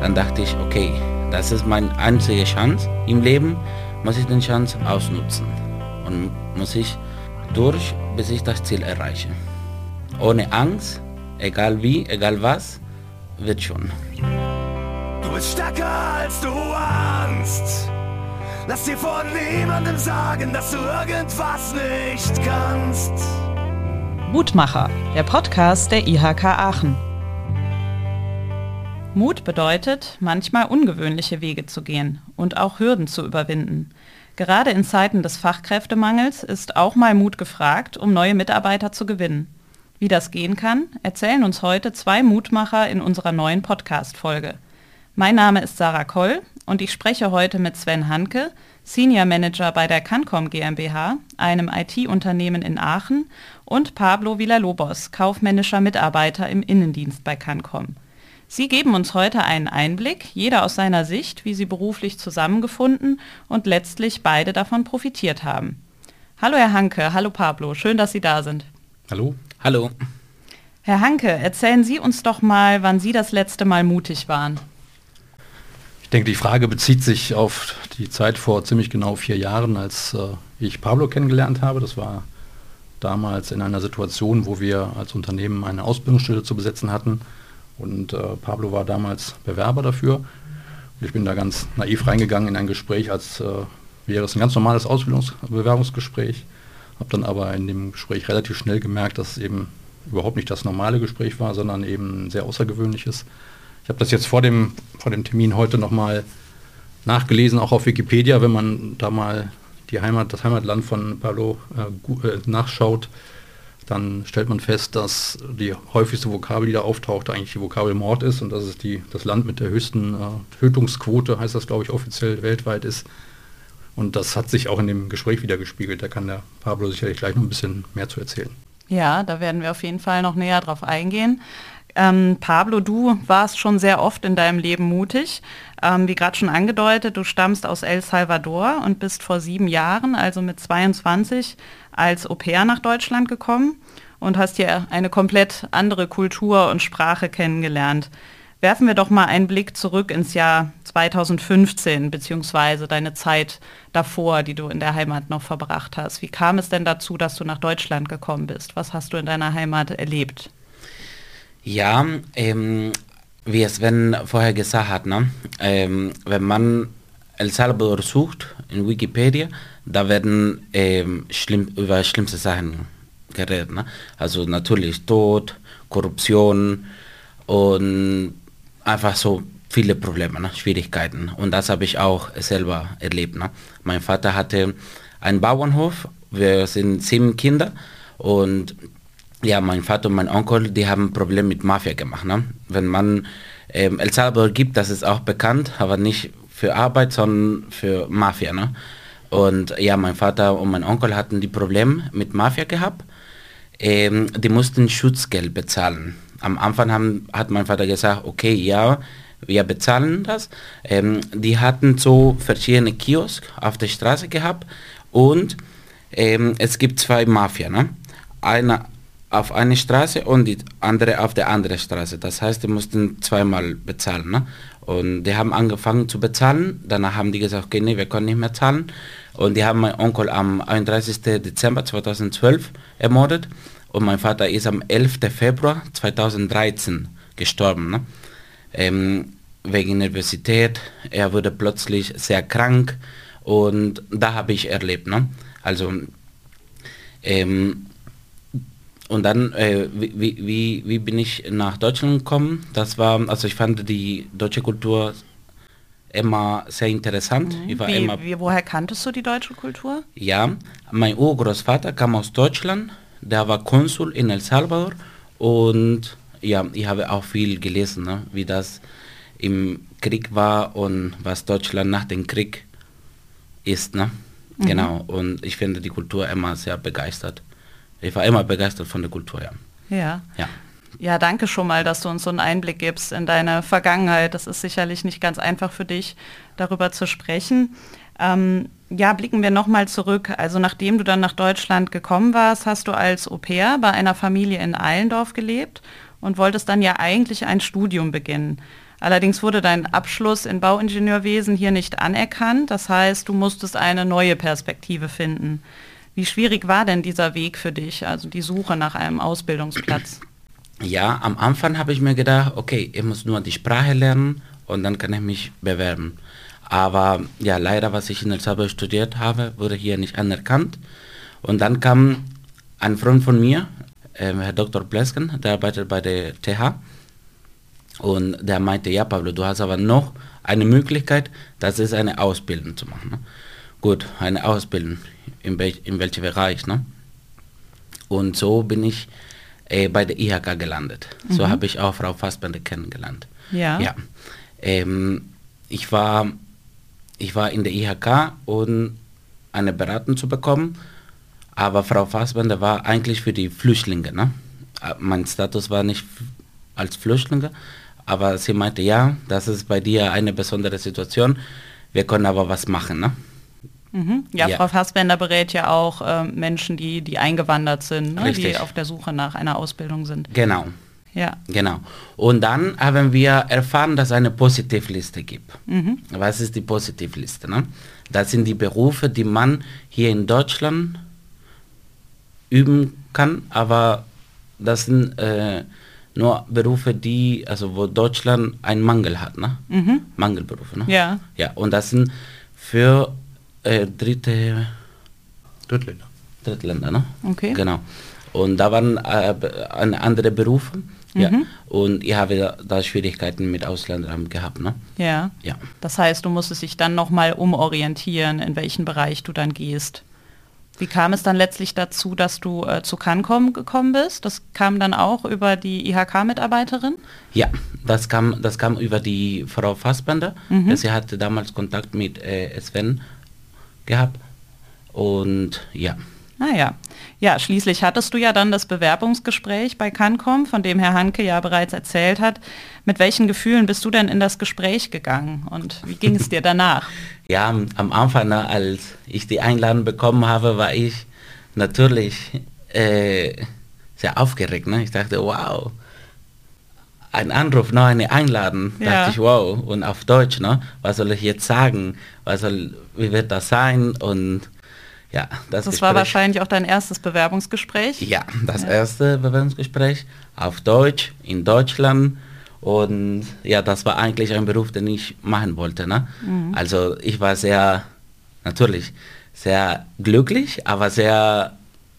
dann dachte ich, okay, das ist meine einzige Chance im Leben, muss ich den Chance ausnutzen und muss ich durch, bis ich das Ziel erreiche. Ohne Angst, egal wie, egal was, wird schon. Du bist stärker als du ahnst. Lass dir von niemandem sagen, dass du irgendwas nicht kannst. Mutmacher, der Podcast der IHK Aachen. Mut bedeutet, manchmal ungewöhnliche Wege zu gehen und auch Hürden zu überwinden. Gerade in Zeiten des Fachkräftemangels ist auch mal Mut gefragt, um neue Mitarbeiter zu gewinnen. Wie das gehen kann, erzählen uns heute zwei Mutmacher in unserer neuen Podcast-Folge. Mein Name ist Sarah Koll und ich spreche heute mit Sven Hanke, Senior Manager bei der Cancom GmbH, einem IT-Unternehmen in Aachen, und Pablo Villalobos, kaufmännischer Mitarbeiter im Innendienst bei Cancom. Sie geben uns heute einen Einblick, jeder aus seiner Sicht, wie sie beruflich zusammengefunden und letztlich beide davon profitiert haben. Hallo Herr Hanke, hallo Pablo, schön, dass Sie da sind. Hallo. Hallo. Herr Hanke, erzählen Sie uns doch mal, wann Sie das letzte Mal mutig waren. Ich denke, die Frage bezieht sich auf die Zeit vor ziemlich genau vier Jahren, als äh, ich Pablo kennengelernt habe. Das war damals in einer Situation, wo wir als Unternehmen eine Ausbildungsstelle zu besetzen hatten. Und äh, Pablo war damals Bewerber dafür. Und ich bin da ganz naiv reingegangen in ein Gespräch, als äh, wäre es ein ganz normales Ausbildungsbewerbungsgespräch. Habe dann aber in dem Gespräch relativ schnell gemerkt, dass es eben überhaupt nicht das normale Gespräch war, sondern eben ein sehr außergewöhnliches. Ich habe das jetzt vor dem, vor dem Termin heute nochmal nachgelesen, auch auf Wikipedia, wenn man da mal die Heimat, das Heimatland von Pablo äh, äh, nachschaut, dann stellt man fest, dass die häufigste Vokabel, die da auftaucht, eigentlich die Vokabel Mord ist und dass es die, das Land mit der höchsten äh, Tötungsquote, heißt das glaube ich offiziell weltweit ist. Und das hat sich auch in dem Gespräch wieder gespiegelt. Da kann der Pablo sicherlich gleich noch ein bisschen mehr zu erzählen. Ja, da werden wir auf jeden Fall noch näher drauf eingehen. Ähm, Pablo, du warst schon sehr oft in deinem Leben mutig. Ähm, wie gerade schon angedeutet, du stammst aus El Salvador und bist vor sieben Jahren, also mit 22, als Au pair nach Deutschland gekommen und hast hier eine komplett andere Kultur und Sprache kennengelernt. Werfen wir doch mal einen Blick zurück ins Jahr 2015, beziehungsweise deine Zeit davor, die du in der Heimat noch verbracht hast. Wie kam es denn dazu, dass du nach Deutschland gekommen bist? Was hast du in deiner Heimat erlebt? Ja, ähm, wie es Sven vorher gesagt hat, ne? Ähm, wenn man El Salvador sucht in Wikipedia, da werden ähm, schlimm, über schlimmste Sachen geredet. Ne? Also natürlich Tod, Korruption und einfach so viele Probleme, ne? Schwierigkeiten. Und das habe ich auch selber erlebt. Ne? Mein Vater hatte einen Bauernhof, wir sind sieben Kinder und ja, mein Vater und mein Onkel, die haben Probleme mit Mafia gemacht. Ne? Wenn man ähm, El Salvador gibt, das ist auch bekannt, aber nicht für Arbeit, sondern für Mafia. Ne? Und ja, mein Vater und mein Onkel hatten die Probleme mit Mafia gehabt. Ähm, die mussten Schutzgeld bezahlen am Anfang haben, hat mein Vater gesagt, okay, ja, wir bezahlen das. Ähm, die hatten so verschiedene Kiosk auf der Straße gehabt und ähm, es gibt zwei Mafia, ne? Eine auf eine Straße und die andere auf der anderen Straße. Das heißt, die mussten zweimal bezahlen. Ne? Und die haben angefangen zu bezahlen. Danach haben die gesagt, okay, nee, wir können nicht mehr zahlen. Und die haben meinen Onkel am 31. Dezember 2012 ermordet. Und mein Vater ist am 11. Februar 2013 gestorben. Ne? Ähm, wegen Universität. Er wurde plötzlich sehr krank und da habe ich erlebt. Ne? Also ähm, und dann, äh, wie, wie, wie bin ich nach Deutschland gekommen? Das war, also ich fand die deutsche Kultur immer sehr interessant. Mhm. Wie, immer, wie, woher kanntest du die deutsche Kultur? Ja, mein Urgroßvater kam aus Deutschland der war Konsul in El Salvador und ja, ich habe auch viel gelesen, ne, wie das im Krieg war und was Deutschland nach dem Krieg ist. Ne? Mhm. Genau, und ich finde die Kultur immer sehr begeistert. Ich war immer begeistert von der Kultur, ja. Ja. Ja. Ja, danke schon mal, dass du uns so einen Einblick gibst in deine Vergangenheit. Das ist sicherlich nicht ganz einfach für dich, darüber zu sprechen. Ähm, ja, blicken wir nochmal zurück. Also nachdem du dann nach Deutschland gekommen warst, hast du als Au pair bei einer Familie in Allendorf gelebt und wolltest dann ja eigentlich ein Studium beginnen. Allerdings wurde dein Abschluss in Bauingenieurwesen hier nicht anerkannt. Das heißt, du musstest eine neue Perspektive finden. Wie schwierig war denn dieser Weg für dich, also die Suche nach einem Ausbildungsplatz? Ja, am Anfang habe ich mir gedacht, okay, ich muss nur die Sprache lernen und dann kann ich mich bewerben. Aber ja, leider, was ich in El Salvador studiert habe, wurde hier nicht anerkannt. Und dann kam ein Freund von mir, äh, Herr Dr. Plesken, der arbeitet bei der TH. Und der meinte, ja Pablo, du hast aber noch eine Möglichkeit, das ist eine Ausbildung zu machen. Gut, eine Ausbildung, in, welch, in welchem Bereich. Ne? Und so bin ich äh, bei der IHK gelandet. Mhm. So habe ich auch Frau Fassbender kennengelernt. Ja. ja. Ähm, ich, war, ich war in der IHK und eine Beratung zu bekommen, aber Frau Fassbender war eigentlich für die Flüchtlinge. Ne? Äh, mein Status war nicht als Flüchtlinge, aber sie meinte, ja, das ist bei dir eine besondere Situation, wir können aber was machen. Ne? Mhm. Ja, ja, Frau Fassbender berät ja auch äh, Menschen, die, die eingewandert sind, ne? die auf der Suche nach einer Ausbildung sind. Genau. Ja. Genau. Und dann haben wir erfahren, dass es eine Positivliste gibt. Mhm. Was ist die Positivliste? Ne? Das sind die Berufe, die man hier in Deutschland üben kann, aber das sind äh, nur Berufe, die, also wo Deutschland einen Mangel hat, ne? Mhm. Mangelberufe, ne? Ja. Ja, und das sind für äh, dritte Drittländer. Drittländer, ne? Okay. Genau. Und da waren äh, andere Berufe. Mhm. Ja. Und ich habe da Schwierigkeiten mit Ausländern gehabt. Ne? Ja. ja. Das heißt, du musstest dich dann nochmal umorientieren, in welchen Bereich du dann gehst. Wie kam es dann letztlich dazu, dass du äh, zu Cancom gekommen bist? Das kam dann auch über die IHK-Mitarbeiterin? Ja, das kam, das kam über die Frau Fassbender. Mhm. Sie hatte damals Kontakt mit äh, Sven gehabt. Und ja. Naja, ja, schließlich hattest du ja dann das Bewerbungsgespräch bei Cancom, von dem Herr Hanke ja bereits erzählt hat. Mit welchen Gefühlen bist du denn in das Gespräch gegangen und wie ging es dir danach? ja, am Anfang, ne, als ich die Einladung bekommen habe, war ich natürlich äh, sehr aufgeregt. Ne? Ich dachte, wow, ein Anruf, noch eine Einladung. Ja. Dachte ich, wow, und auf Deutsch, ne? was soll ich jetzt sagen? Was soll, wie wird das sein? Und ja, das, das war wahrscheinlich auch dein erstes Bewerbungsgespräch? Ja, das ja. erste Bewerbungsgespräch auf Deutsch in Deutschland. Und ja, das war eigentlich ein Beruf, den ich machen wollte. Ne? Mhm. Also ich war sehr, natürlich, sehr glücklich, aber sehr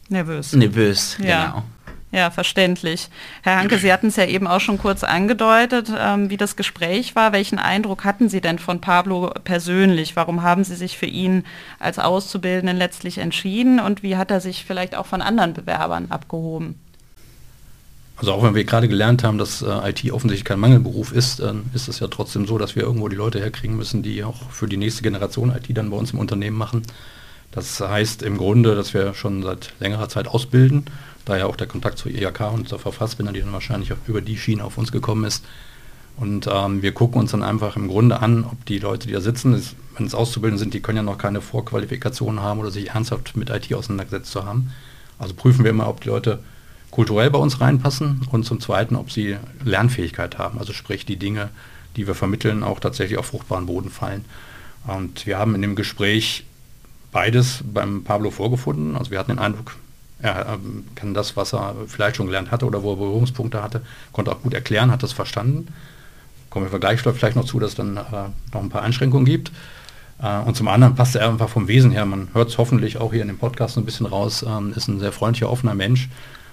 nervös. Nervös, ja. genau. Ja, verständlich. Herr Hanke, Sie hatten es ja eben auch schon kurz angedeutet, ähm, wie das Gespräch war. Welchen Eindruck hatten Sie denn von Pablo persönlich? Warum haben Sie sich für ihn als Auszubildenden letztlich entschieden und wie hat er sich vielleicht auch von anderen Bewerbern abgehoben? Also auch wenn wir gerade gelernt haben, dass äh, IT offensichtlich kein Mangelberuf ist, äh, ist es ja trotzdem so, dass wir irgendwo die Leute herkriegen müssen, die auch für die nächste Generation IT dann bei uns im Unternehmen machen. Das heißt im Grunde, dass wir schon seit längerer Zeit ausbilden daher auch der Kontakt zur IHK und zur Verfassbinder, die dann wahrscheinlich über die Schiene auf uns gekommen ist. Und ähm, wir gucken uns dann einfach im Grunde an, ob die Leute, die da sitzen, ist, wenn es Auszubildende sind, die können ja noch keine Vorqualifikationen haben oder sich ernsthaft mit IT auseinandergesetzt zu haben. Also prüfen wir immer, ob die Leute kulturell bei uns reinpassen und zum Zweiten, ob sie Lernfähigkeit haben. Also sprich, die Dinge, die wir vermitteln, auch tatsächlich auf fruchtbaren Boden fallen. Und wir haben in dem Gespräch beides beim Pablo vorgefunden. Also wir hatten den Eindruck, er ähm, kann das, was er vielleicht schon gelernt hatte oder wo er Berührungspunkte hatte, konnte auch gut erklären, hat das verstanden. Kommen wir gleich vielleicht noch zu, dass es dann äh, noch ein paar Einschränkungen gibt. Äh, und zum anderen passt er einfach vom Wesen her, man hört es hoffentlich auch hier in dem Podcast ein bisschen raus, ähm, ist ein sehr freundlicher, offener Mensch.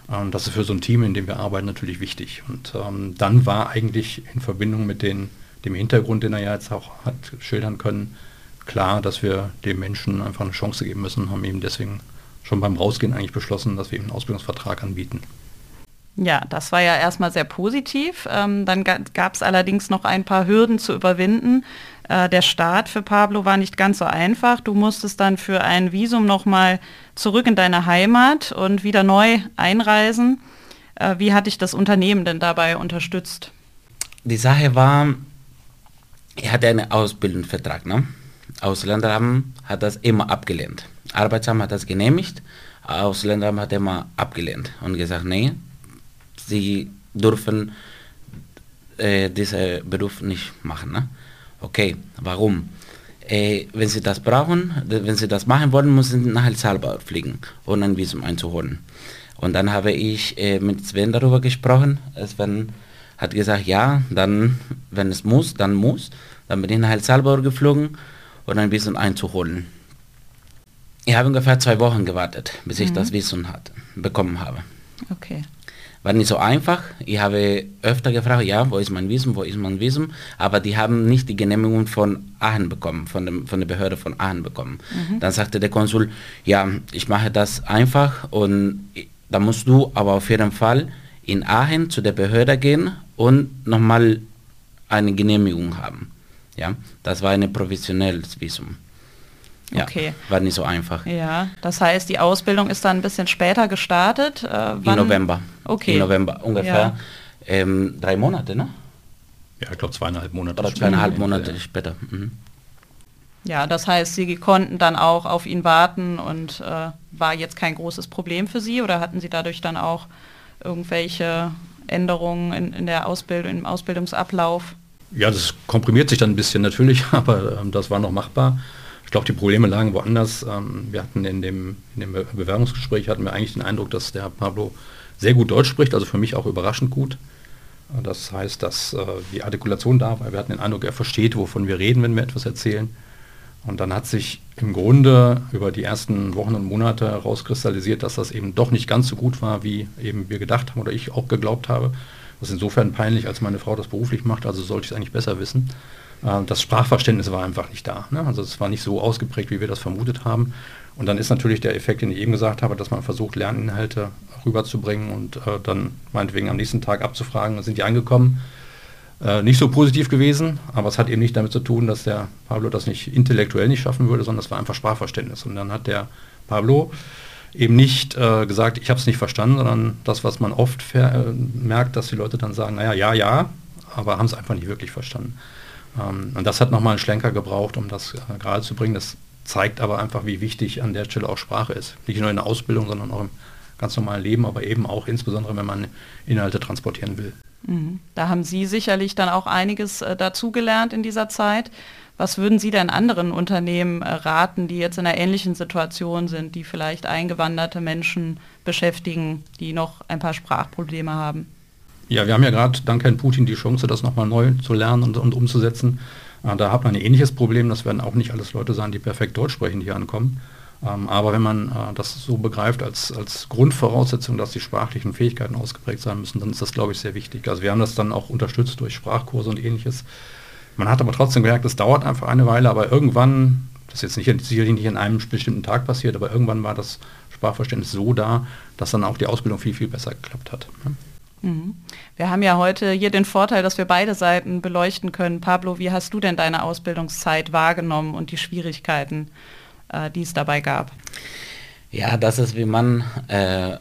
Und das ist für so ein Team, in dem wir arbeiten, natürlich wichtig. Und ähm, dann war eigentlich in Verbindung mit den, dem Hintergrund, den er ja jetzt auch hat schildern können, klar, dass wir dem Menschen einfach eine Chance geben müssen, haben ihm deswegen schon beim Rausgehen eigentlich beschlossen, dass wir ihm einen Ausbildungsvertrag anbieten. Ja, das war ja erstmal sehr positiv. Ähm, dann gab es allerdings noch ein paar Hürden zu überwinden. Äh, der Start für Pablo war nicht ganz so einfach. Du musstest dann für ein Visum nochmal zurück in deine Heimat und wieder neu einreisen. Äh, wie hat dich das Unternehmen denn dabei unterstützt? Die Sache war, er hatte einen Ausbildungsvertrag. Ne? Ausländeramt hat das immer abgelehnt. Arbeitsamt hat das genehmigt, Ausländeramt hat immer abgelehnt und gesagt, nee, sie dürfen äh, diesen Beruf nicht machen. Ne? Okay, warum? Äh, wenn Sie das brauchen, wenn Sie das machen wollen, müssen Sie nach El Salvador fliegen, um ein Visum einzuholen. Und dann habe ich äh, mit Sven darüber gesprochen. Sven hat gesagt, ja, dann, wenn es muss, dann muss. Dann bin ich nach El Salvador geflogen, um ein Visum einzuholen. Ich habe ungefähr zwei Wochen gewartet, bis ich mhm. das Visum hatte, bekommen habe. Okay. War nicht so einfach. Ich habe öfter gefragt, ja, wo ist mein Visum, wo ist mein Visum? Aber die haben nicht die Genehmigung von Aachen bekommen, von, dem, von der Behörde von Aachen bekommen. Mhm. Dann sagte der Konsul, ja, ich mache das einfach und da musst du aber auf jeden Fall in Aachen zu der Behörde gehen und nochmal eine Genehmigung haben. Ja, das war ein professionelles Visum. Ja, okay. War nicht so einfach. Ja, das heißt, die Ausbildung ist dann ein bisschen später gestartet. Äh, Im November. Okay. Im November, ungefähr ja. ähm, drei Monate, ne? Ja, ich glaube zweieinhalb Monate. Oder zweieinhalb Monate ja. später. Mhm. Ja, das heißt, Sie konnten dann auch auf ihn warten und äh, war jetzt kein großes Problem für Sie oder hatten Sie dadurch dann auch irgendwelche Änderungen in, in der Ausbildung, im Ausbildungsablauf? Ja, das komprimiert sich dann ein bisschen natürlich, aber ähm, das war noch machbar. Ich glaube, die Probleme lagen woanders. Ähm, wir hatten in dem, in dem Bewerbungsgespräch hatten wir eigentlich den Eindruck, dass der Pablo sehr gut Deutsch spricht, also für mich auch überraschend gut. Das heißt, dass äh, die Artikulation da war. Wir hatten den Eindruck, er versteht, wovon wir reden, wenn wir etwas erzählen. Und dann hat sich im Grunde über die ersten Wochen und Monate herauskristallisiert, dass das eben doch nicht ganz so gut war, wie eben wir gedacht haben oder ich auch geglaubt habe. Das ist insofern peinlich, als meine Frau das beruflich macht, also sollte ich es eigentlich besser wissen. Äh, das Sprachverständnis war einfach nicht da. Ne? Also es war nicht so ausgeprägt, wie wir das vermutet haben. Und dann ist natürlich der Effekt, den ich eben gesagt habe, dass man versucht, Lerninhalte rüberzubringen und äh, dann meinetwegen am nächsten Tag abzufragen, sind die angekommen. Äh, nicht so positiv gewesen, aber es hat eben nicht damit zu tun, dass der Pablo das nicht intellektuell nicht schaffen würde, sondern es war einfach Sprachverständnis. Und dann hat der Pablo eben nicht äh, gesagt, ich habe es nicht verstanden, sondern das, was man oft äh, merkt, dass die Leute dann sagen, naja, ja, ja, aber haben es einfach nicht wirklich verstanden. Ähm, und das hat nochmal einen Schlenker gebraucht, um das äh, gerade zu bringen. Das zeigt aber einfach, wie wichtig an der Stelle auch Sprache ist. Nicht nur in der Ausbildung, sondern auch im ganz normalen Leben, aber eben auch insbesondere, wenn man Inhalte transportieren will. Mhm. Da haben Sie sicherlich dann auch einiges äh, dazugelernt in dieser Zeit. Was würden Sie denn anderen Unternehmen äh, raten, die jetzt in einer ähnlichen Situation sind, die vielleicht eingewanderte Menschen beschäftigen, die noch ein paar Sprachprobleme haben? Ja, wir haben ja gerade dank Herrn Putin die Chance, das nochmal neu zu lernen und, und umzusetzen. Äh, da hat man ein ähnliches Problem. Das werden auch nicht alles Leute sein, die perfekt Deutsch sprechen, die ankommen. Ähm, aber wenn man äh, das so begreift als, als Grundvoraussetzung, dass die sprachlichen Fähigkeiten ausgeprägt sein müssen, dann ist das, glaube ich, sehr wichtig. Also wir haben das dann auch unterstützt durch Sprachkurse und ähnliches. Man hat aber trotzdem gemerkt, es dauert einfach eine Weile, aber irgendwann, das ist jetzt nicht, sicherlich nicht an einem bestimmten Tag passiert, aber irgendwann war das Sprachverständnis so da, dass dann auch die Ausbildung viel, viel besser geklappt hat. Mhm. Wir haben ja heute hier den Vorteil, dass wir beide Seiten beleuchten können. Pablo, wie hast du denn deine Ausbildungszeit wahrgenommen und die Schwierigkeiten, äh, die es dabei gab? Ja, das ist, wie man äh,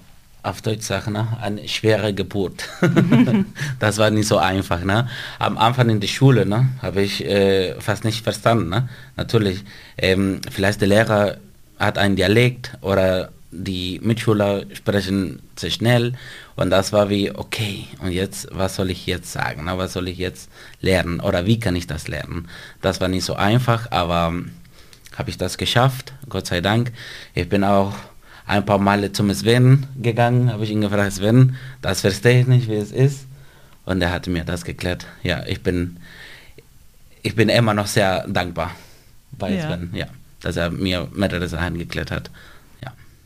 auf Deutsch sagt, ne? eine schwere Geburt. das war nicht so einfach. Ne? Am Anfang in der Schule ne? habe ich äh, fast nicht verstanden. Ne? Natürlich, ähm, vielleicht der Lehrer hat einen Dialekt oder die Mitschüler sprechen zu schnell und das war wie, okay, und jetzt, was soll ich jetzt sagen, was soll ich jetzt lernen oder wie kann ich das lernen? Das war nicht so einfach, aber habe ich das geschafft, Gott sei Dank. Ich bin auch ein paar Male zum Sven gegangen, habe ich ihn gefragt, Sven, das verstehe ich nicht, wie es ist. Und er hat mir das geklärt. Ja, ich bin, ich bin immer noch sehr dankbar bei ja. Sven, ja, dass er mir mehrere Sachen geklärt hat.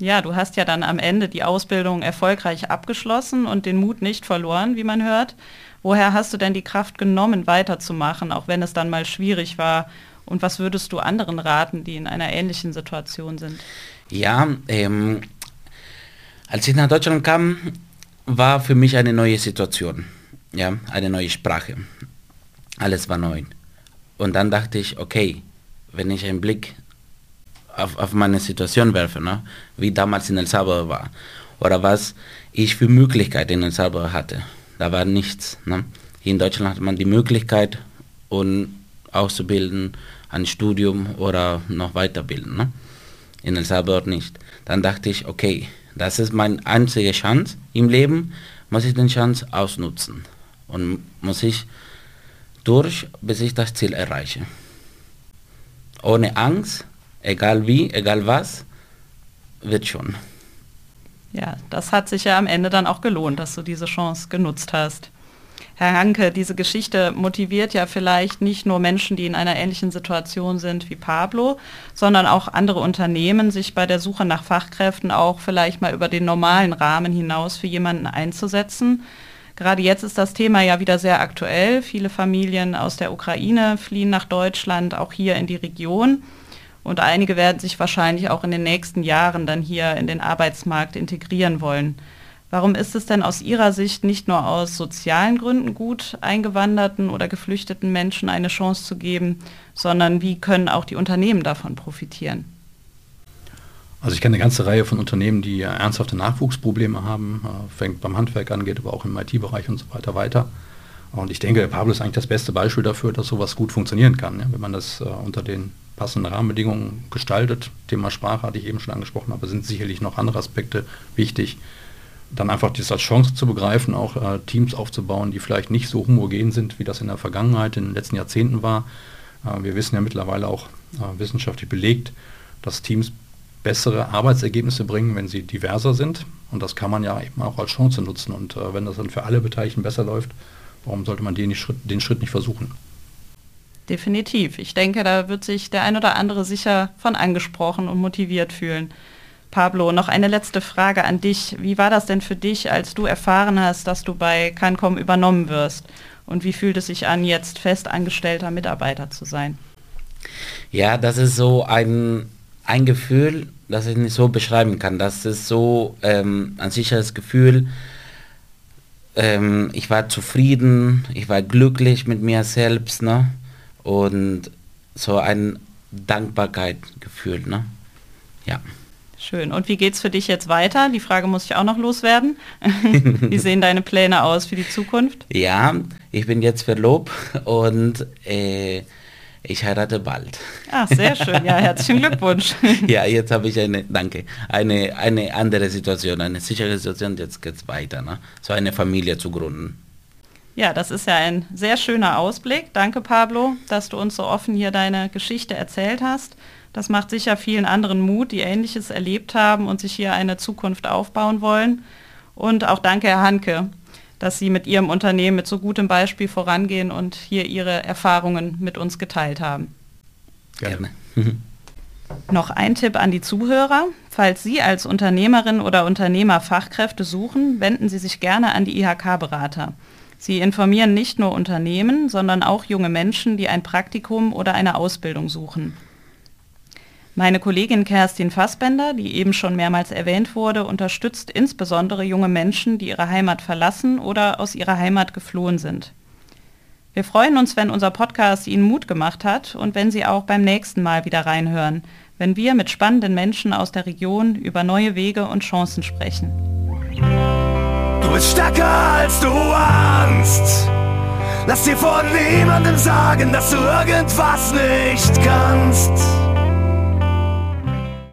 Ja, du hast ja dann am Ende die Ausbildung erfolgreich abgeschlossen und den Mut nicht verloren, wie man hört. Woher hast du denn die Kraft genommen, weiterzumachen, auch wenn es dann mal schwierig war? Und was würdest du anderen raten, die in einer ähnlichen Situation sind? Ja, ähm, als ich nach Deutschland kam, war für mich eine neue Situation, ja, eine neue Sprache. Alles war neu. Und dann dachte ich, okay, wenn ich einen Blick auf, auf meine Situation werfe, ne? wie damals in El Salvador war. Oder was ich für Möglichkeiten in El Salvador hatte. Da war nichts. Ne? Hier in Deutschland hat man die Möglichkeit, um auszubilden, ein Studium oder noch weiterbilden. Ne? In El Salvador nicht. Dann dachte ich, okay, das ist meine einzige Chance im Leben, muss ich den Chance ausnutzen. und muss ich durch, bis ich das Ziel erreiche. Ohne Angst, egal wie, egal was, wird schon. Ja, das hat sich ja am Ende dann auch gelohnt, dass du diese Chance genutzt hast. Herr Hanke, diese Geschichte motiviert ja vielleicht nicht nur Menschen, die in einer ähnlichen Situation sind wie Pablo, sondern auch andere Unternehmen, sich bei der Suche nach Fachkräften auch vielleicht mal über den normalen Rahmen hinaus für jemanden einzusetzen. Gerade jetzt ist das Thema ja wieder sehr aktuell. Viele Familien aus der Ukraine fliehen nach Deutschland, auch hier in die Region. Und einige werden sich wahrscheinlich auch in den nächsten Jahren dann hier in den Arbeitsmarkt integrieren wollen. Warum ist es denn aus Ihrer Sicht nicht nur aus sozialen Gründen gut, eingewanderten oder geflüchteten Menschen eine Chance zu geben, sondern wie können auch die Unternehmen davon profitieren? Also ich kenne eine ganze Reihe von Unternehmen, die ernsthafte Nachwuchsprobleme haben, äh, fängt beim Handwerk an, geht aber auch im IT-Bereich und so weiter weiter. Und ich denke, Pablo ist eigentlich das beste Beispiel dafür, dass sowas gut funktionieren kann, wenn man das äh, unter den passenden Rahmenbedingungen gestaltet. Thema Sprache hatte ich eben schon angesprochen, aber sind sicherlich noch andere Aspekte wichtig dann einfach das als Chance zu begreifen, auch äh, Teams aufzubauen, die vielleicht nicht so homogen sind, wie das in der Vergangenheit, in den letzten Jahrzehnten war. Äh, wir wissen ja mittlerweile auch äh, wissenschaftlich belegt, dass Teams bessere Arbeitsergebnisse bringen, wenn sie diverser sind. Und das kann man ja eben auch als Chance nutzen. Und äh, wenn das dann für alle Beteiligten besser läuft, warum sollte man den Schritt, den Schritt nicht versuchen? Definitiv. Ich denke, da wird sich der ein oder andere sicher von angesprochen und motiviert fühlen. Pablo, noch eine letzte Frage an dich. Wie war das denn für dich, als du erfahren hast, dass du bei Cancom übernommen wirst? Und wie fühlt es sich an, jetzt festangestellter Mitarbeiter zu sein? Ja, das ist so ein, ein Gefühl, das ich nicht so beschreiben kann. Das ist so ähm, ein sicheres Gefühl. Ähm, ich war zufrieden, ich war glücklich mit mir selbst, ne? Und so ein Dankbarkeitsgefühl, ne? Ja. Schön. Und wie geht es für dich jetzt weiter? Die Frage muss ich auch noch loswerden. wie sehen deine Pläne aus für die Zukunft? Ja, ich bin jetzt verlobt und äh, ich heirate bald. Ach, sehr schön. Ja, herzlichen Glückwunsch. ja, jetzt habe ich eine, danke, eine, eine andere Situation, eine sichere Situation. Jetzt geht es weiter, ne? so eine Familie zu gründen. Ja, das ist ja ein sehr schöner Ausblick. Danke, Pablo, dass du uns so offen hier deine Geschichte erzählt hast. Das macht sicher vielen anderen Mut, die Ähnliches erlebt haben und sich hier eine Zukunft aufbauen wollen. Und auch danke, Herr Hanke, dass Sie mit Ihrem Unternehmen mit so gutem Beispiel vorangehen und hier Ihre Erfahrungen mit uns geteilt haben. Gerne. Noch ein Tipp an die Zuhörer. Falls Sie als Unternehmerin oder Unternehmer Fachkräfte suchen, wenden Sie sich gerne an die IHK-Berater. Sie informieren nicht nur Unternehmen, sondern auch junge Menschen, die ein Praktikum oder eine Ausbildung suchen. Meine Kollegin Kerstin Fassbender, die eben schon mehrmals erwähnt wurde, unterstützt insbesondere junge Menschen, die ihre Heimat verlassen oder aus ihrer Heimat geflohen sind. Wir freuen uns, wenn unser Podcast Ihnen Mut gemacht hat und wenn Sie auch beim nächsten Mal wieder reinhören, wenn wir mit spannenden Menschen aus der Region über neue Wege und Chancen sprechen. Du bist stärker als du ahnst. Lass dir von niemandem sagen, dass du irgendwas nicht kannst.